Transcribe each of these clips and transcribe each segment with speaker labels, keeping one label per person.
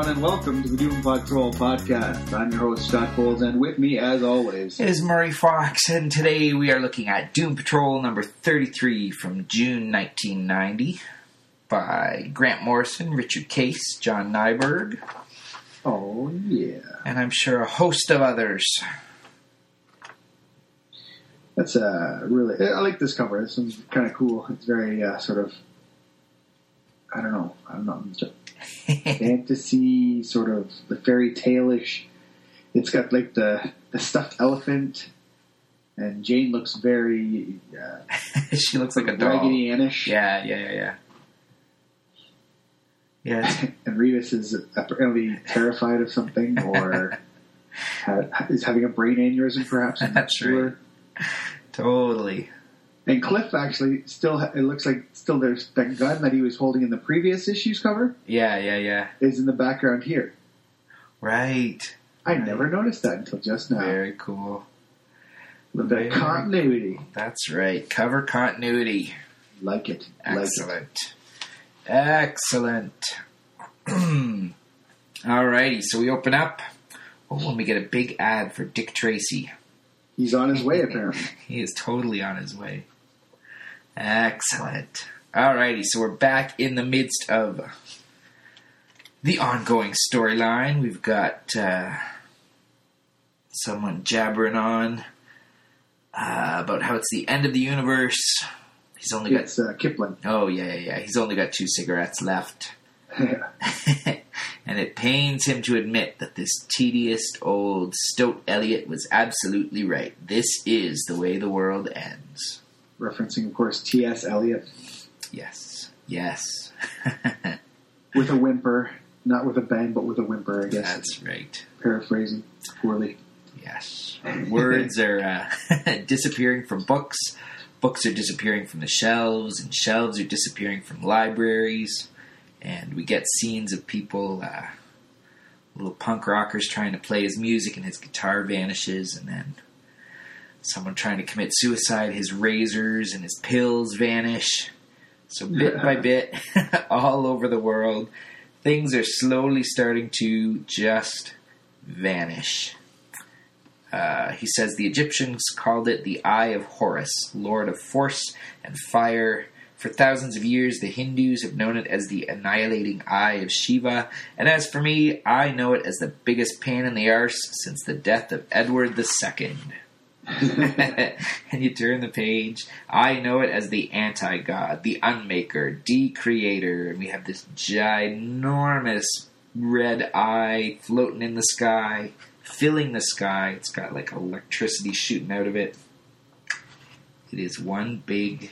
Speaker 1: Everyone, and welcome to the Doom Patrol podcast. I'm your host, Scott Bowles, and with me, as always,
Speaker 2: is Murray Fox, and today we are looking at Doom Patrol number 33 from June 1990 by Grant Morrison, Richard Case, John Nyberg,
Speaker 1: oh yeah,
Speaker 2: and I'm sure a host of others.
Speaker 1: that's uh, really. I like this cover. This one's kind of cool. It's very uh, sort of. I don't know. I don't know. Fantasy, sort of the fairy tale-ish. It's got like the the stuffed elephant, and Jane looks very uh,
Speaker 2: she looks like a dog.
Speaker 1: Raggedy Annish.
Speaker 2: Yeah, yeah, yeah, yeah. Yeah,
Speaker 1: and Rebus is apparently terrified of something or ha- is having a brain aneurysm, perhaps. I'm not
Speaker 2: That's
Speaker 1: sure.
Speaker 2: totally.
Speaker 1: And Cliff actually still it looks like still there's that gun that he was holding in the previous issue's cover
Speaker 2: Yeah, yeah, yeah.
Speaker 1: is in the background here.
Speaker 2: Right.
Speaker 1: I never noticed that until just now.
Speaker 2: Very cool.
Speaker 1: The
Speaker 2: very-
Speaker 1: continuity.
Speaker 2: That's right. Cover continuity.
Speaker 1: Like it. Like it.
Speaker 2: Excellent. Excellent. Alrighty, so we open up. Oh, and we get a big ad for Dick Tracy.
Speaker 1: He's on his way, apparently.
Speaker 2: He is totally on his way. Excellent. Alrighty, so we're back in the midst of the ongoing storyline. We've got uh, someone jabbering on uh, about how it's the end of the universe. He's only got
Speaker 1: uh, Kipling.
Speaker 2: Oh yeah, yeah, yeah. He's only got two cigarettes left. and it pains him to admit that this tedious old Stoat Eliot was absolutely right. This is the way the world ends.
Speaker 1: Referencing, of course, T.S. Eliot
Speaker 2: Yes. Yes.
Speaker 1: with a whimper. Not with a bang, but with a whimper, I guess.
Speaker 2: That's right.
Speaker 1: Paraphrasing poorly.
Speaker 2: Yes. Words are uh, disappearing from books. Books are disappearing from the shelves, and shelves are disappearing from libraries. And we get scenes of people, uh, little punk rockers trying to play his music, and his guitar vanishes, and then someone trying to commit suicide. His razors and his pills vanish. So bit by bit, all over the world, things are slowly starting to just vanish. Uh, he says the Egyptians called it the Eye of Horus, Lord of Force and Fire. For thousands of years, the Hindus have known it as the annihilating eye of Shiva, and as for me, I know it as the biggest pain in the arse since the death of Edward II. and you turn the page. I know it as the anti god, the unmaker, Decreator. and we have this ginormous red eye floating in the sky, filling the sky. It's got like electricity shooting out of it. It is one big,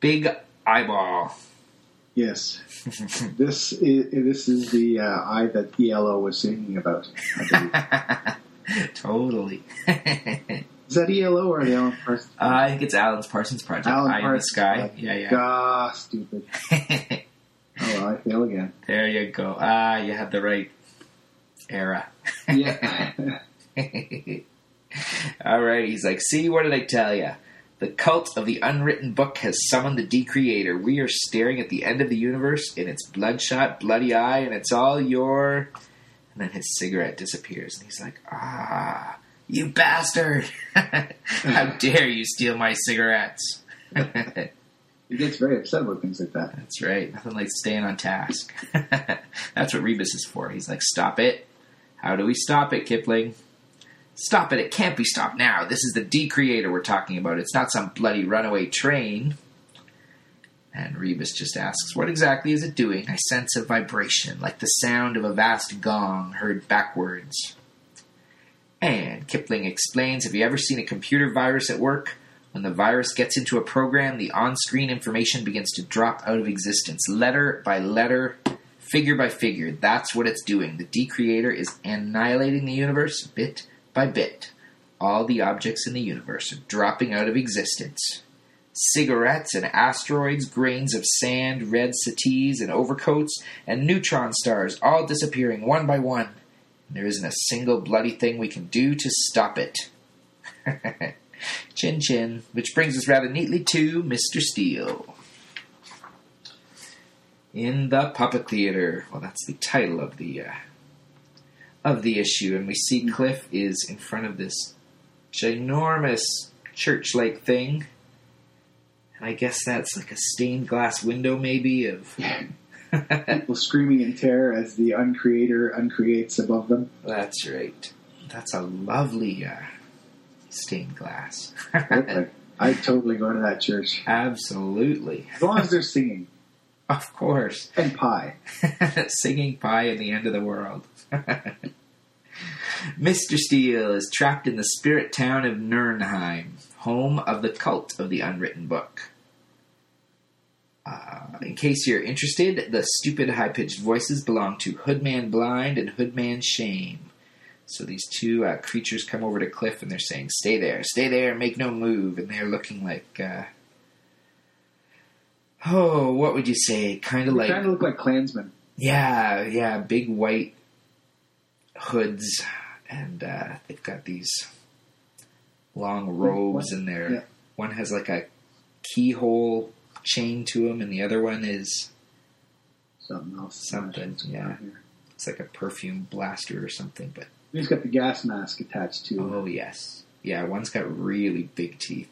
Speaker 2: big eyeball.
Speaker 1: Yes. this is this is the uh, eye that ELO was singing about.
Speaker 2: Totally.
Speaker 1: is that ELO or the Alan Parsons?
Speaker 2: I think it's Alan's Parsons Project.
Speaker 1: Alan
Speaker 2: Eye in the Sky.
Speaker 1: Project.
Speaker 2: Yeah, yeah.
Speaker 1: Ah, stupid. Oh, well, I fail again.
Speaker 2: there you go. Ah, you had the right era.
Speaker 1: Yeah.
Speaker 2: Alright, he's like, see, what did I tell you? The cult of the unwritten book has summoned the Decreator. We are staring at the end of the universe in its bloodshot, bloody eye, and it's all your. And then his cigarette disappears, and he's like, ah, you bastard! How dare you steal my cigarettes?
Speaker 1: he gets very upset about things like that.
Speaker 2: That's right. Nothing like staying on task. That's what Rebus is for. He's like, stop it. How do we stop it, Kipling? Stop it. It can't be stopped now. This is the Decreator we're talking about. It's not some bloody runaway train. And Rebus just asks, What exactly is it doing? I sense a vibration, like the sound of a vast gong heard backwards. And Kipling explains Have you ever seen a computer virus at work? When the virus gets into a program, the on screen information begins to drop out of existence, letter by letter, Figure by figure, that's what it's doing. The Decreator is annihilating the universe bit by bit. All the objects in the universe are dropping out of existence. Cigarettes and asteroids, grains of sand, red settees and overcoats, and neutron stars all disappearing one by one. There isn't a single bloody thing we can do to stop it. chin chin. Which brings us rather neatly to Mr. Steele. In the Puppet Theater. Well, that's the title of the uh, of the issue, and we see Cliff is in front of this ginormous church-like thing. I guess that's like a stained glass window, maybe of.
Speaker 1: People screaming in terror as the uncreator uncreates above them.
Speaker 2: That's right. That's a lovely uh, stained glass.
Speaker 1: I'd totally go to that church.
Speaker 2: Absolutely.
Speaker 1: As long as they're singing.
Speaker 2: Of course.
Speaker 1: And pie.
Speaker 2: Singing pie in the end of the world. Mr. Steele is trapped in the spirit town of Nurnheim, home of the cult of the unwritten book. Uh, in case you're interested, the stupid high pitched voices belong to Hoodman Blind and Hoodman Shame. So these two uh, creatures come over to Cliff and they're saying, Stay there, stay there, make no move. And they're looking like. Uh, oh, what would you say? Kind of like.
Speaker 1: kind of look like Klansmen.
Speaker 2: Yeah, yeah, big white hoods, and uh, they've got these long robes, and their
Speaker 1: Yeah.
Speaker 2: one has like a keyhole chain to him, and the other one is
Speaker 1: Something else.
Speaker 2: Something, yeah. it's like a perfume blaster or something. But
Speaker 1: He's got the gas mask attached to him.
Speaker 2: oh yes, yeah, one's got really big teeth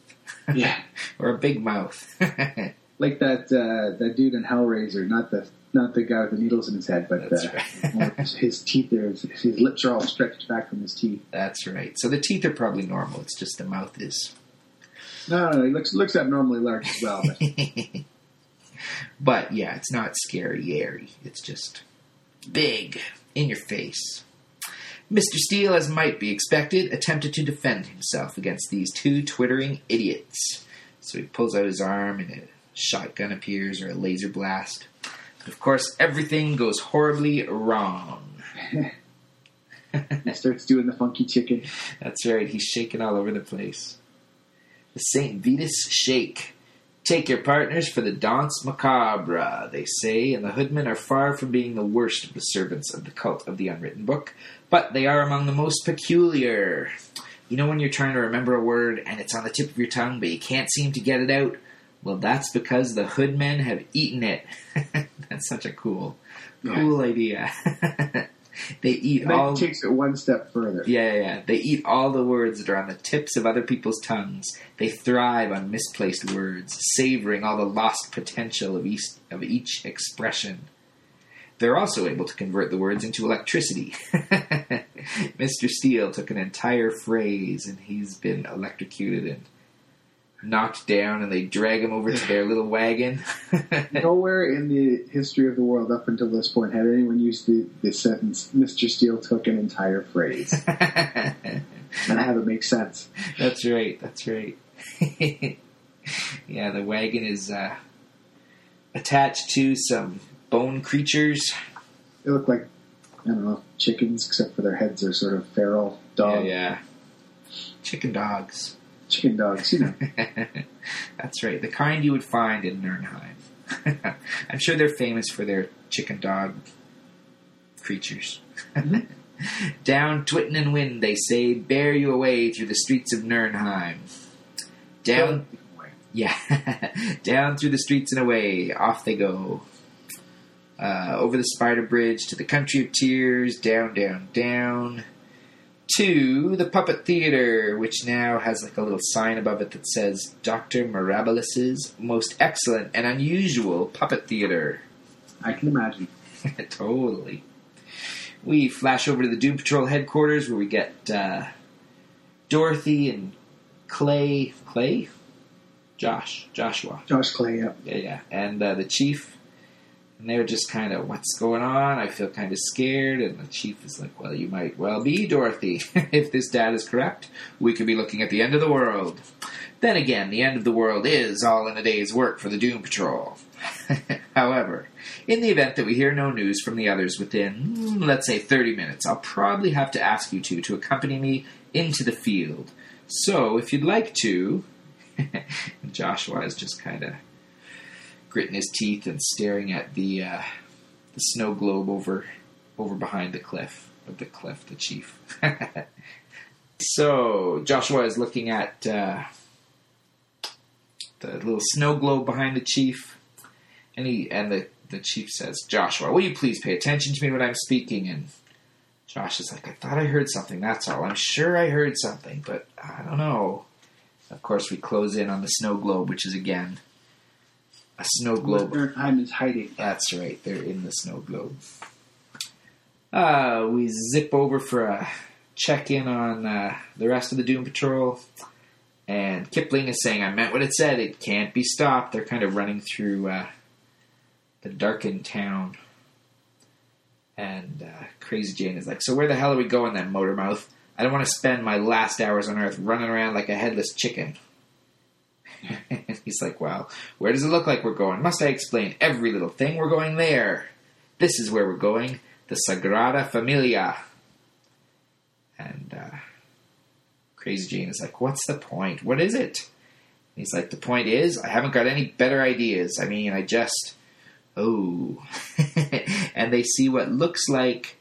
Speaker 1: Yeah.
Speaker 2: or a big mouth.
Speaker 1: Like that uh, that dude in Hellraiser, not the not the guy with the needles in his head, but uh,
Speaker 2: right.
Speaker 1: his teeth there, his, his lips are all stretched back from his teeth.
Speaker 2: That's right. So the teeth are probably normal. It's just the mouth is
Speaker 1: No, no, no, he looks looks abnormally large as well. But
Speaker 2: but yeah, it's not scary airy. It's just big in your face. Mr. Steele, as might be expected, attempted to defend himself against these two twittering idiots. So he pulls out his arm and a shotgun appears or a laser blast. But of course, everything goes horribly wrong.
Speaker 1: he starts doing the funky chicken.
Speaker 2: That's right, he's shaking all over the place. The St. Vitus Shake. Take your partners for the Danse Macabre, they say, and the Hoodmen are far from being the worst of the servants of the cult of the unwritten book, but they are among the most peculiar. You know when you're trying to remember a word and it's on the tip of your tongue, but you can't seem to get it out? Well, that's because the Hoodmen have eaten it. that's such a cool, cool idea. they eat
Speaker 1: And
Speaker 2: all.
Speaker 1: takes it one step further.
Speaker 2: Yeah, yeah, yeah. They eat all the words that are on the tips of other people's tongues. They thrive on misplaced words, savoring all the lost potential of each, of each expression. They're also able to convert the words into electricity. Mr. Steele took an entire phrase and he's been electrocuted and knocked down, and they drag him over to their little wagon.
Speaker 1: Nowhere in the history of the world up until this point had anyone used the, the sentence, Mr. Steele took an entire phrase. and I have it make sense.
Speaker 2: That's right. That's right. yeah, the wagon is uh, attached to some bone creatures.
Speaker 1: They look like, I don't know, chickens, except for their heads are sort of feral dog,
Speaker 2: Yeah, yeah. Chicken dogs.
Speaker 1: Chicken dogs, you know.
Speaker 2: That's right. The kind you would find in Nurnheim. I'm sure they're famous for their chicken dog creatures. Down Twitten and Wind, they say, bear you away through the streets of Nurnheim. Down Yeah, down through the streets and away, off they go. Uh, over the spider bridge to the country of tears, down, down, down to the puppet theater, which now has like a little sign above it that says Dr. Mirabilis's most excellent and unusual puppet theater.
Speaker 1: I can imagine.
Speaker 2: totally. We flash over to the Doom Patrol headquarters where we get uh, Dorothy and Clay. Clay? Josh. Joshua.
Speaker 1: Josh Clay, yeah.
Speaker 2: Yeah, yeah. And uh, the chief, and they're just kind of, what's going on? I feel kind of scared. And the chief is like, well, you might well be, Dorothy. if this data is correct, we could be looking at the end of the world. Then again, the end of the world is all in a day's work for the Doom Patrol. However, in the event that we hear no news from the others within, let's say, 30 minutes, I'll probably have to ask you two to accompany me into the field. So, if you'd like to. Joshua is just kind of gritting his teeth and staring at the uh, the snow globe over over behind the cliff of the cliff, the chief. so Joshua is looking at uh, the little snow globe behind the chief, and he and the the chief says, "Joshua, will you please pay attention to me when I'm speaking?" And Josh is like, "I thought I heard something. That's all. I'm sure I heard something, but I don't know." Of course, we close in on the snow globe, which is again a snow globe.
Speaker 1: Nurnheim is hiding.
Speaker 2: That's right, they're in the snow globe. Uh, we zip over for a check in on uh, the rest of the Doom Patrol. And Kipling is saying, I meant what it said, it can't be stopped. They're kind of running through uh, the darkened town. And uh, Crazy Jane is like, So where the hell are we going then, Motormouth? I don't want to spend my last hours on Earth running around like a headless chicken. He's like, Well, where does it look like we're going? Must I explain every little thing? We're going there. This is where we're going the Sagrada Familia. And uh, Crazy Jane is like, What's the point? What is it? And he's like, The point is, I haven't got any better ideas. I mean, I just. Oh. and they see what looks like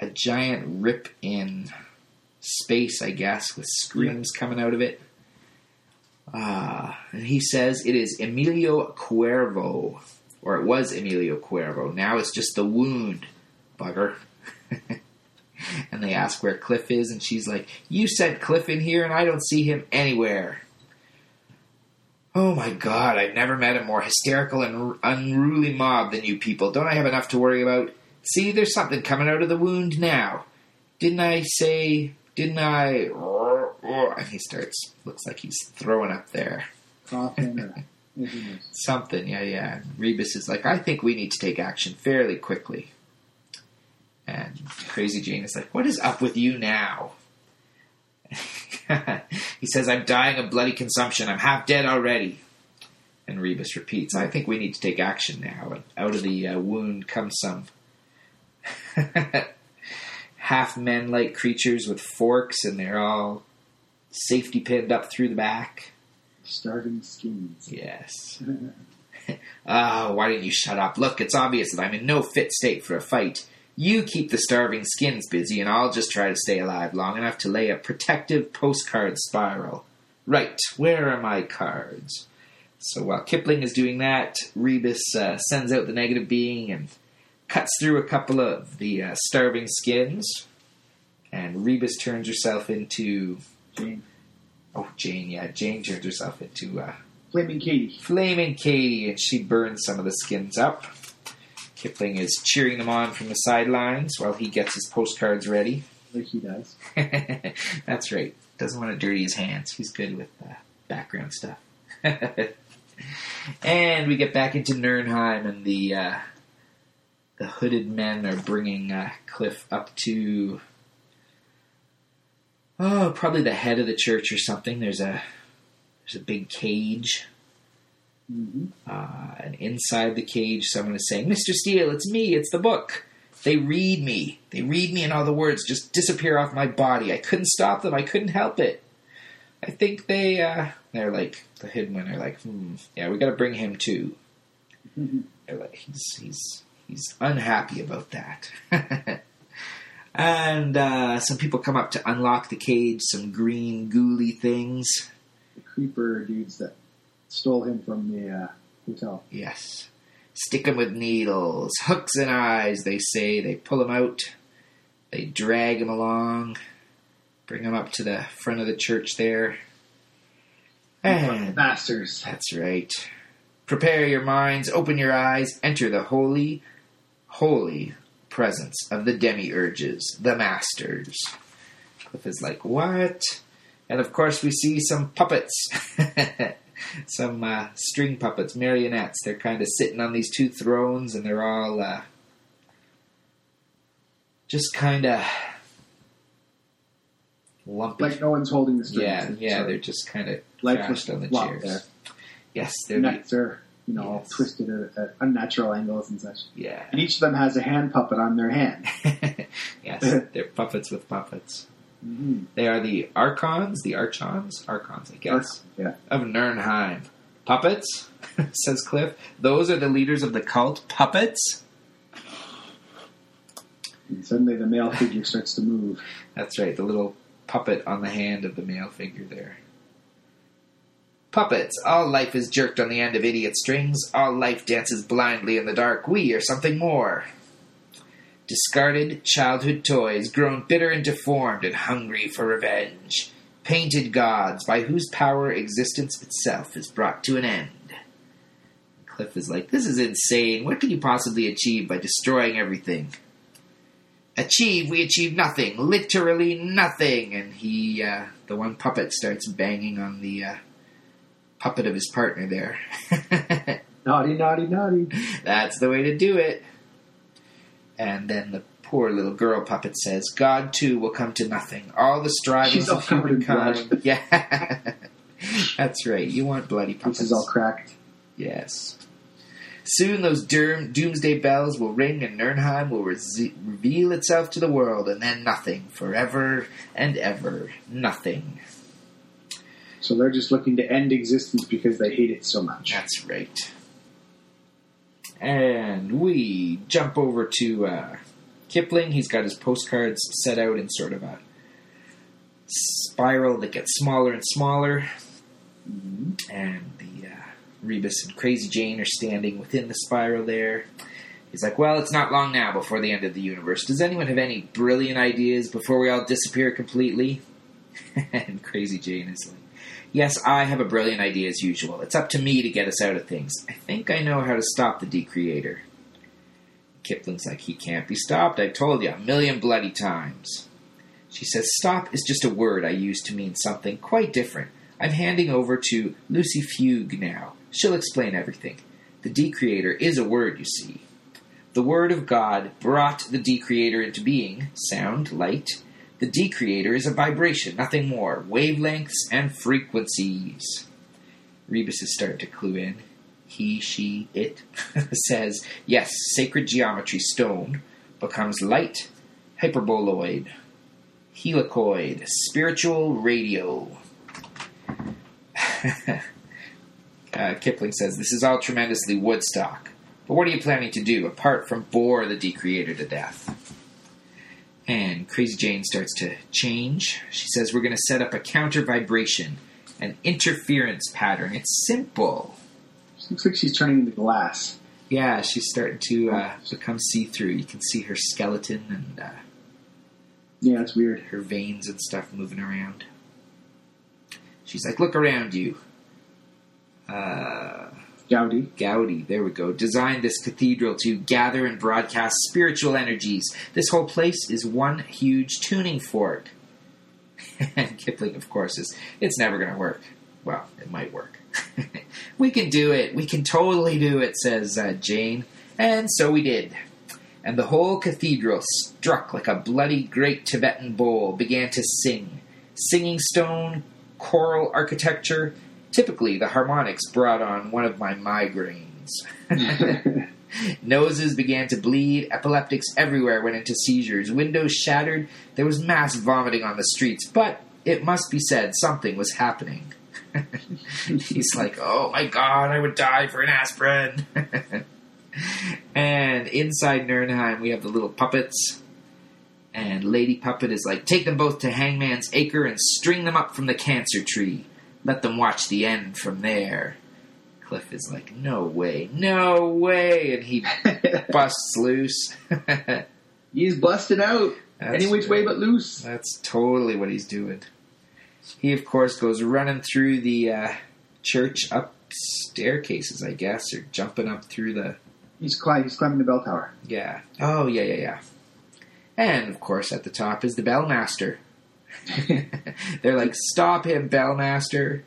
Speaker 2: a giant rip in space, I guess, with screams coming out of it. Ah, and he says it is Emilio Cuervo, or it was Emilio Cuervo. Now it's just the wound, bugger. and they ask where Cliff is, and she's like, You sent Cliff in here, and I don't see him anywhere. Oh my god, I've never met a more hysterical and unruly mob than you people. Don't I have enough to worry about? See, there's something coming out of the wound now. Didn't I say, didn't I? And he starts, looks like he's throwing up there.
Speaker 1: Coughing or anything else.
Speaker 2: Something, yeah, yeah. And Rebus is like, I think we need to take action fairly quickly. And Crazy Jane is like, What is up with you now? he says, I'm dying of bloody consumption. I'm half dead already. And Rebus repeats, I think we need to take action now. And out of the uh, wound comes some half men like creatures with forks, and they're all safety pinned up through the back.
Speaker 1: Starving skins.
Speaker 2: Yes. Ah, why didn't you shut up? Look, it's obvious that I'm in no fit state for a fight. You keep the starving skins busy, and I'll just try to stay alive long enough to lay a protective postcard spiral. Right, where are my cards? So while Kipling is doing that, Rebus uh, sends out the negative being and cuts through a couple of the uh, starving skins. And Rebus turns herself into.
Speaker 1: Jane.
Speaker 2: Oh, Jane, yeah, Jane turns herself into uh,
Speaker 1: Flaming Katie.
Speaker 2: Flaming Katie, and she burns some of the skins up. Kipling is cheering them on from the sidelines while he gets his postcards ready.
Speaker 1: Like he does.
Speaker 2: That's right. Doesn't want to dirty his hands. He's good with uh, background stuff. and we get back into Nurnheim, and the uh, the hooded men are bringing uh, Cliff up to oh, probably the head of the church or something. There's a there's a big cage.
Speaker 1: hmm
Speaker 2: Uh, and inside the cage, someone is saying, Mr. Steele, it's me, it's the book. They read me. They read me, and all the words just disappear off my body. I couldn't stop them. I couldn't help it. I think they, uh, they're like, the Hidden are like, hmm, yeah, we gotta bring him too. They're like, he's, he's, he's unhappy about that. and, uh, some people come up to unlock the cage, some green, gooey things.
Speaker 1: The creeper dudes that stole him from the uh, hotel.
Speaker 2: Yes. Stick 'em with needles, hooks and eyes, they say. They pull him out. They drag him along, bring him up to the front of the church there. And
Speaker 1: Bastards.
Speaker 2: that's right. Prepare your minds, open your eyes, enter the holy, holy presence of the demiurges, the masters. Cliff is like, what? And of course, we see some puppets. some uh, string puppets, marionettes. They're kind of sitting on these two thrones, and they're all uh, just kind of lumpy.
Speaker 1: Like no one's holding the strings.
Speaker 2: yeah, yeah,
Speaker 1: Sorry.
Speaker 2: they're just kind of
Speaker 1: Life
Speaker 2: crashed
Speaker 1: was
Speaker 2: on the chairs.
Speaker 1: there.
Speaker 2: Yes, they're
Speaker 1: Necks are you know, all
Speaker 2: Yes.
Speaker 1: twisted at, at unnatural angles and such.
Speaker 2: Yeah.
Speaker 1: And each of them has a hand puppet on their hand.
Speaker 2: yes, they're puppets with puppets.
Speaker 1: Mm-hmm.
Speaker 2: They are the Archons, the Archons? Archons, I guess.
Speaker 1: Yeah.
Speaker 2: Of Nurnheim. Puppets, says Cliff. Those are the leaders of the cult. Puppets?
Speaker 1: And suddenly the male figure starts to move.
Speaker 2: That's right, the little puppet on the hand of the male figure there. Puppets. All life is jerked on the end of idiot strings. All life dances blindly in the dark. We are something more. Discarded childhood toys, grown bitter and deformed and hungry for revenge. Painted gods, by whose power existence itself is brought to an end. Cliff is like, This is insane. What can you possibly achieve by destroying everything? Achieve, we achieve nothing. Literally nothing. And he, uh, the one puppet, starts banging on the uh, puppet of his partner there.
Speaker 1: Naughty, naughty, naughty.
Speaker 2: That's the way to do it. And then the poor little girl puppet says, God too will come to nothing. All the strivings
Speaker 1: all
Speaker 2: of humankind. Yeah. That's right. You want bloody puppets.
Speaker 1: This is all cracked.
Speaker 2: Yes. Soon those doom, doomsday bells will ring and Nurnheim will rese- reveal itself to the world, and then nothing. Forever and ever. Nothing.
Speaker 1: So they're just looking to end existence because they hate it so much.
Speaker 2: That's right. And we jump over to uh, Kipling. He's got his postcards set out in sort of a spiral that gets smaller and smaller. And the uh, Rebus and Crazy Jane are standing within the spiral there. He's like, Well, it's not long now before the end of the universe. Does anyone have any brilliant ideas before we all disappear completely? and Crazy Jane is like, Yes, I have a brilliant idea as usual. It's up to me to get us out of things. I think I know how to stop the Decreator. Kipling's like, he can't be stopped. I've told you a million bloody times. She says, stop is just a word I use to mean something quite different. I'm handing over to Lucy Fugue now. She'll explain everything. The Decreator is a word, you see. The Word of God brought the Decreator into being, sound, light, the decreator is a vibration, nothing more. Wavelengths and frequencies. Rebus is starting to clue in. He, she, it says, yes, sacred geometry stone becomes light, hyperboloid, helicoid, spiritual radio. uh, Kipling says, this is all tremendously Woodstock. But what are you planning to do apart from bore the decreator to death? And Crazy Jane starts to change. She says, We're going to set up a counter vibration, an interference pattern. It's simple.
Speaker 1: She looks like she's turning into glass.
Speaker 2: Yeah, she's starting to uh, become see through. You can see her skeleton and uh,
Speaker 1: Yeah, it's weird.
Speaker 2: her veins and stuff moving around. She's like, Look around you. Uh,
Speaker 1: Gowdy.
Speaker 2: Gaudi, there we go, designed this cathedral to gather and broadcast spiritual energies. This whole place is one huge tuning fork. and Kipling, of course, is it's never going to work. Well, it might work. we can do it. We can totally do it, says uh, Jane. And so we did. And the whole cathedral, struck like a bloody great Tibetan bowl, began to sing. Singing stone, choral architecture, Typically, the harmonics brought on one of my migraines. Noses began to bleed, epileptics everywhere went into seizures, windows shattered, there was mass vomiting on the streets, but it must be said something was happening. He's like, oh my god, I would die for an aspirin. and inside Nurnheim, we have the little puppets. And Lady Puppet is like, take them both to Hangman's Acre and string them up from the cancer tree. Let them watch the end from there. Cliff is like, no way, no way. And he busts loose.
Speaker 1: He's busted out.
Speaker 2: That's
Speaker 1: Any which way but loose.
Speaker 2: That's totally what he's doing. He, of course, goes running through the uh, church up staircases, I guess, or jumping up through the.
Speaker 1: He's, cli- he's climbing the bell tower.
Speaker 2: Yeah. Oh, yeah, yeah, yeah. And, of course, at the top is the Bellmaster. They're like, stop him, Bellmaster.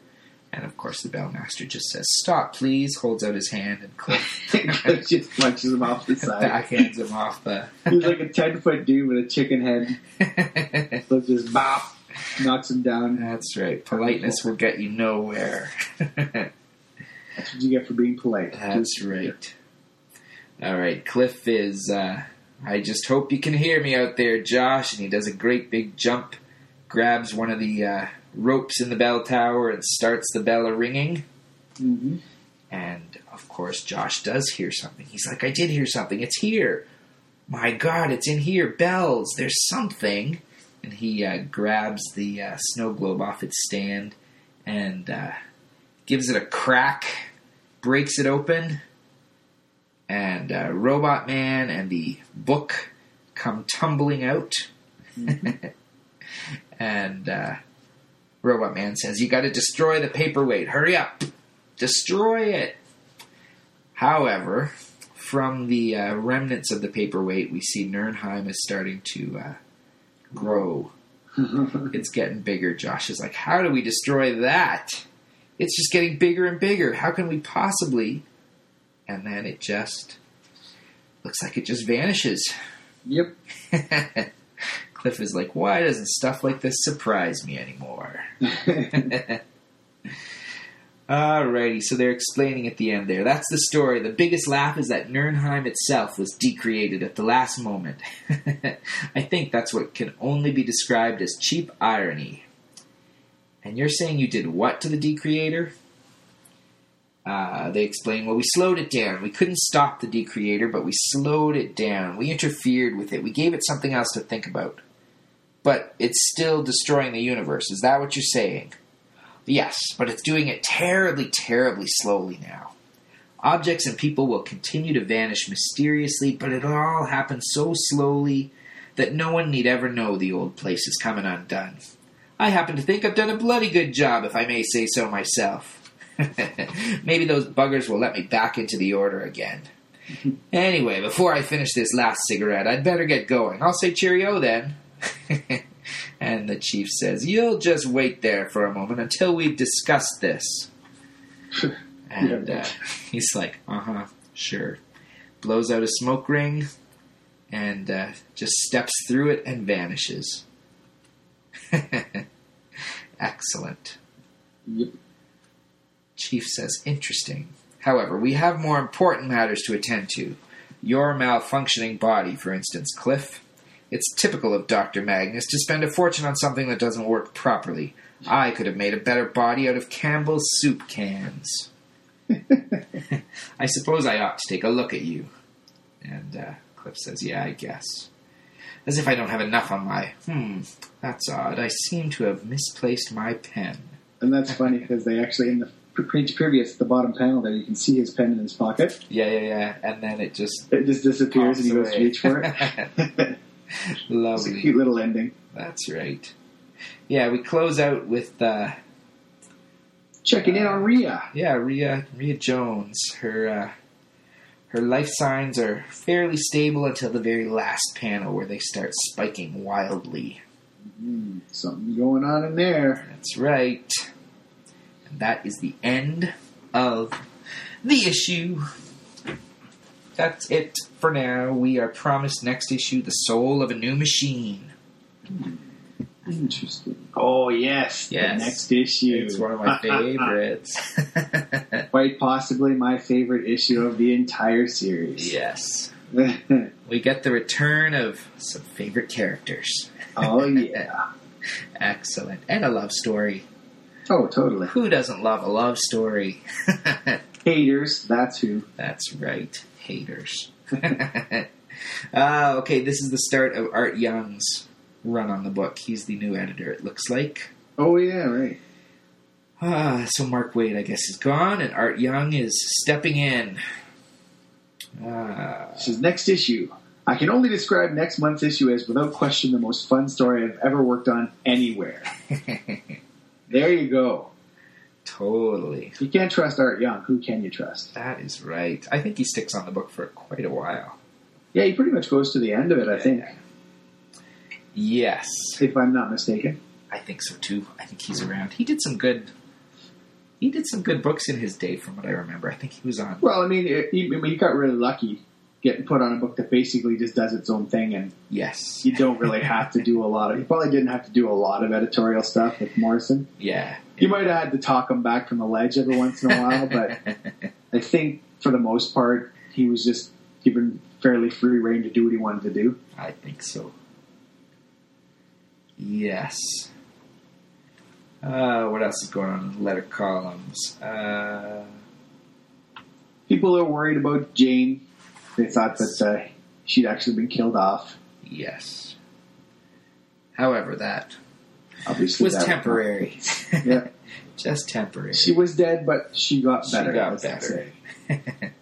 Speaker 2: And, of course, the Bellmaster just says, stop, please, holds out his hand, and Cliff
Speaker 1: just punches him off the side.
Speaker 2: backhands him off the.
Speaker 1: He's like a 10 foot dude with a chicken head. So just bop, knocks him down.
Speaker 2: That's right. Politeness will get you nowhere.
Speaker 1: That's what you get for being polite.
Speaker 2: That's right. All right, Cliff is. Uh, I just hope you can hear me out there, Josh. And he does a great big jump, grabs one of the uh, ropes in the bell tower, and starts the bell a ringing.
Speaker 1: Mhm.
Speaker 2: And of course, Josh does hear something. He's like, I did hear something. It's here. My God, it's in here. Bells. There's something. And he uh, grabs the uh, snow globe off its stand and uh, gives it a crack, breaks it open, and uh, Robot Man and the book come tumbling out. and uh, Robot Man says, You got to destroy the paperweight. Hurry up. Destroy it. However, from the uh, remnants of the paperweight, we see Nurnheim is starting to uh, grow. It's getting bigger. Josh is like, How do we destroy that? It's just getting bigger and bigger. How can we possibly? And then it just looks like it just vanishes.
Speaker 1: Yep.
Speaker 2: Cliff is like, Why doesn't stuff like this surprise me anymore? Alrighty, so they're explaining at the end there. That's the story. The biggest laugh is that Nurnheim itself was decreated at the last moment. I think that's what can only be described as cheap irony. And you're saying you did what to the decreator? Uh, they explain, well, we slowed it down. We couldn't stop the decreator, but we slowed it down. We interfered with it. We gave it something else to think about. But it's still destroying the universe. Is that what you're saying? Yes, but it's doing it terribly, terribly slowly now. Objects and people will continue to vanish mysteriously, but it all happens so slowly that no one need ever know the old place is coming undone. I happen to think I've done a bloody good job, if I may say so myself. Maybe those buggers will let me back into the order again. Anyway, before I finish this last cigarette, I'd better get going. I'll say cheerio then. and the chief says, You'll just wait there for a moment until we discuss this. And uh, he's like, Uh huh, sure. Blows out a smoke ring and uh, just steps through it and vanishes. Excellent.
Speaker 1: Yep.
Speaker 2: Chief says, Interesting. However, we have more important matters to attend to. Your malfunctioning body, for instance, Cliff. It's typical of Dr. Magnus to spend a fortune on something that doesn't work properly. I could have made a better body out of Campbell's soup cans. I suppose I ought to take a look at you. And uh, Cliff says, Yeah, I guess. As if I don't have enough on my. Hmm, that's odd. I seem to have misplaced my pen.
Speaker 1: And that's funny because they actually, in the page previous, the bottom panel there, you can see his pen in his pocket.
Speaker 2: Yeah, yeah, yeah. And then it just
Speaker 1: It just disappears and he goes to reach for it. it's a
Speaker 2: lovely.
Speaker 1: cute little ending.
Speaker 2: That's right. Yeah, we close out with uh,
Speaker 1: Checking in on Rhea.
Speaker 2: yeah Rhea Rhea Jones. Her uh, her life signs are fairly stable until the very last panel where they start spiking wildly.
Speaker 1: Something going on in there.
Speaker 2: That's right. And that is the end of the issue. That's it for now. We are promised next issue, The Soul of a New Machine.
Speaker 1: Interesting. Oh yes,
Speaker 2: Yes.
Speaker 1: the next issue.
Speaker 2: It's one of my favorites.
Speaker 1: Quite possibly my favorite issue of the entire series.
Speaker 2: yes. We get the return of some favorite characters.
Speaker 1: oh yeah.
Speaker 2: Excellent. And a love story.
Speaker 1: Oh totally.
Speaker 2: Who doesn't love a love story?
Speaker 1: Haters. That's who.
Speaker 2: That's right. Haters. Uh, okay, this is the start of Art Young's run on the book. He's the new editor, it looks like.
Speaker 1: Oh yeah, right.
Speaker 2: Ah, so Mark Waid, I guess, is gone, and Art Young is stepping in. Ah,
Speaker 1: This is next issue. I can only describe next month's issue as, without question, the most fun story I've ever worked on anywhere. There you go.
Speaker 2: Totally.
Speaker 1: You can't trust Art Young, who can you trust?
Speaker 2: That is right. I think he sticks on the book for quite a while.
Speaker 1: Yeah, he pretty much goes to the end of it, I think,
Speaker 2: Yes,
Speaker 1: if I'm not mistaken.
Speaker 2: I think so too. I think he's around. He did some good. He did some good books in his day, from what I remember. I think he was on.
Speaker 1: Well, I mean, it, he, I mean, he got really lucky getting put on a book that basically just does its own thing, and
Speaker 2: Yes.
Speaker 1: you don't really have to do a lot of. You probably didn't have to do a lot of editorial stuff with Morrison.
Speaker 2: Yeah.
Speaker 1: You might have had to talk him back from the ledge every once in a while, but I think for the most part, he was just given fairly free reign to do what he wanted to do.
Speaker 2: I think so. Yes. Uh, what else is going on in the letter columns? Uh,
Speaker 1: People are worried about Jane. They thought that uh, she'd actually been killed off.
Speaker 2: yes. However, that
Speaker 1: Obviously,
Speaker 2: was
Speaker 1: that-
Speaker 2: temporary.
Speaker 1: Yeah.
Speaker 2: Just temporary.
Speaker 1: She was dead, but she got better.
Speaker 2: She
Speaker 1: got
Speaker 2: better.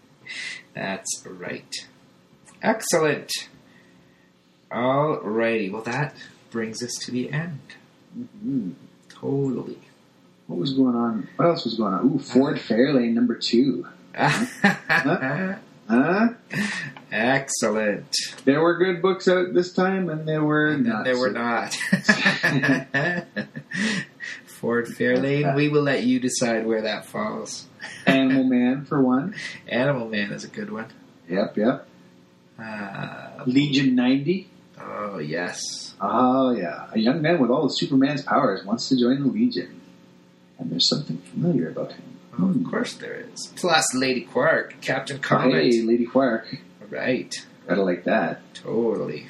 Speaker 2: That's right. Excellent. Alrighty. Well, that brings us to the end.
Speaker 1: Mhm.
Speaker 2: Totally.
Speaker 1: What was going on? What else was going on? Ooh, Ford Fairlane number two. Huh?
Speaker 2: Excellent.
Speaker 1: There were good books out this time, and there were
Speaker 2: And
Speaker 1: not.
Speaker 2: there were not. Ford Fairlane, we will let you decide where that falls.
Speaker 1: Animal Man for one.
Speaker 2: Animal Man is a good one.
Speaker 1: Yep, yep.
Speaker 2: Uh,
Speaker 1: Legion ninety.
Speaker 2: oh, yes.
Speaker 1: Oh yeah, a young man with all of Superman's powers wants to join the Legion, and there's something familiar about him.
Speaker 2: Oh, of course there is. Plus Lady Quark, Captain Comet.
Speaker 1: Hey, Lady Quark,
Speaker 2: Right.
Speaker 1: gotta like that.
Speaker 2: Totally.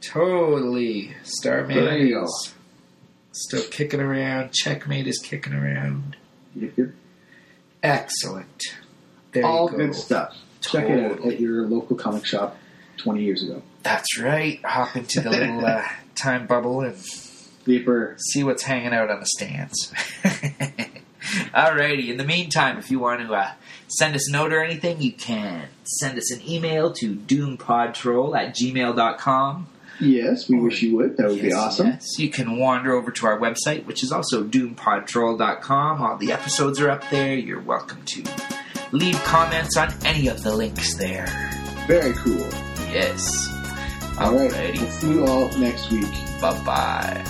Speaker 2: Totally. Starman
Speaker 1: There you go.
Speaker 2: is still kicking around. Checkmate is kicking around.
Speaker 1: Yep, yep.
Speaker 2: Excellent. There
Speaker 1: all
Speaker 2: you go.
Speaker 1: good stuff. Check it out at your local comic shop twenty years ago.
Speaker 2: That's right. Hop into the little uh, time bubble and
Speaker 1: Vapor.
Speaker 2: see what's hanging out on the stands. Alrighty. In the meantime, if you want to uh, send us a note or anything, you can send us an email to doompodtrol at gmail.com.
Speaker 1: Yes, we wish you would. That would be awesome.
Speaker 2: yes. You can wander over to our website, which is also doompodtrol.com. All the episodes are up there. You're welcome to leave comments on any of the links there.
Speaker 1: Very cool.
Speaker 2: Yes.
Speaker 1: All right.
Speaker 2: Alrighty.
Speaker 1: We'll see you all next week.
Speaker 2: Bye bye.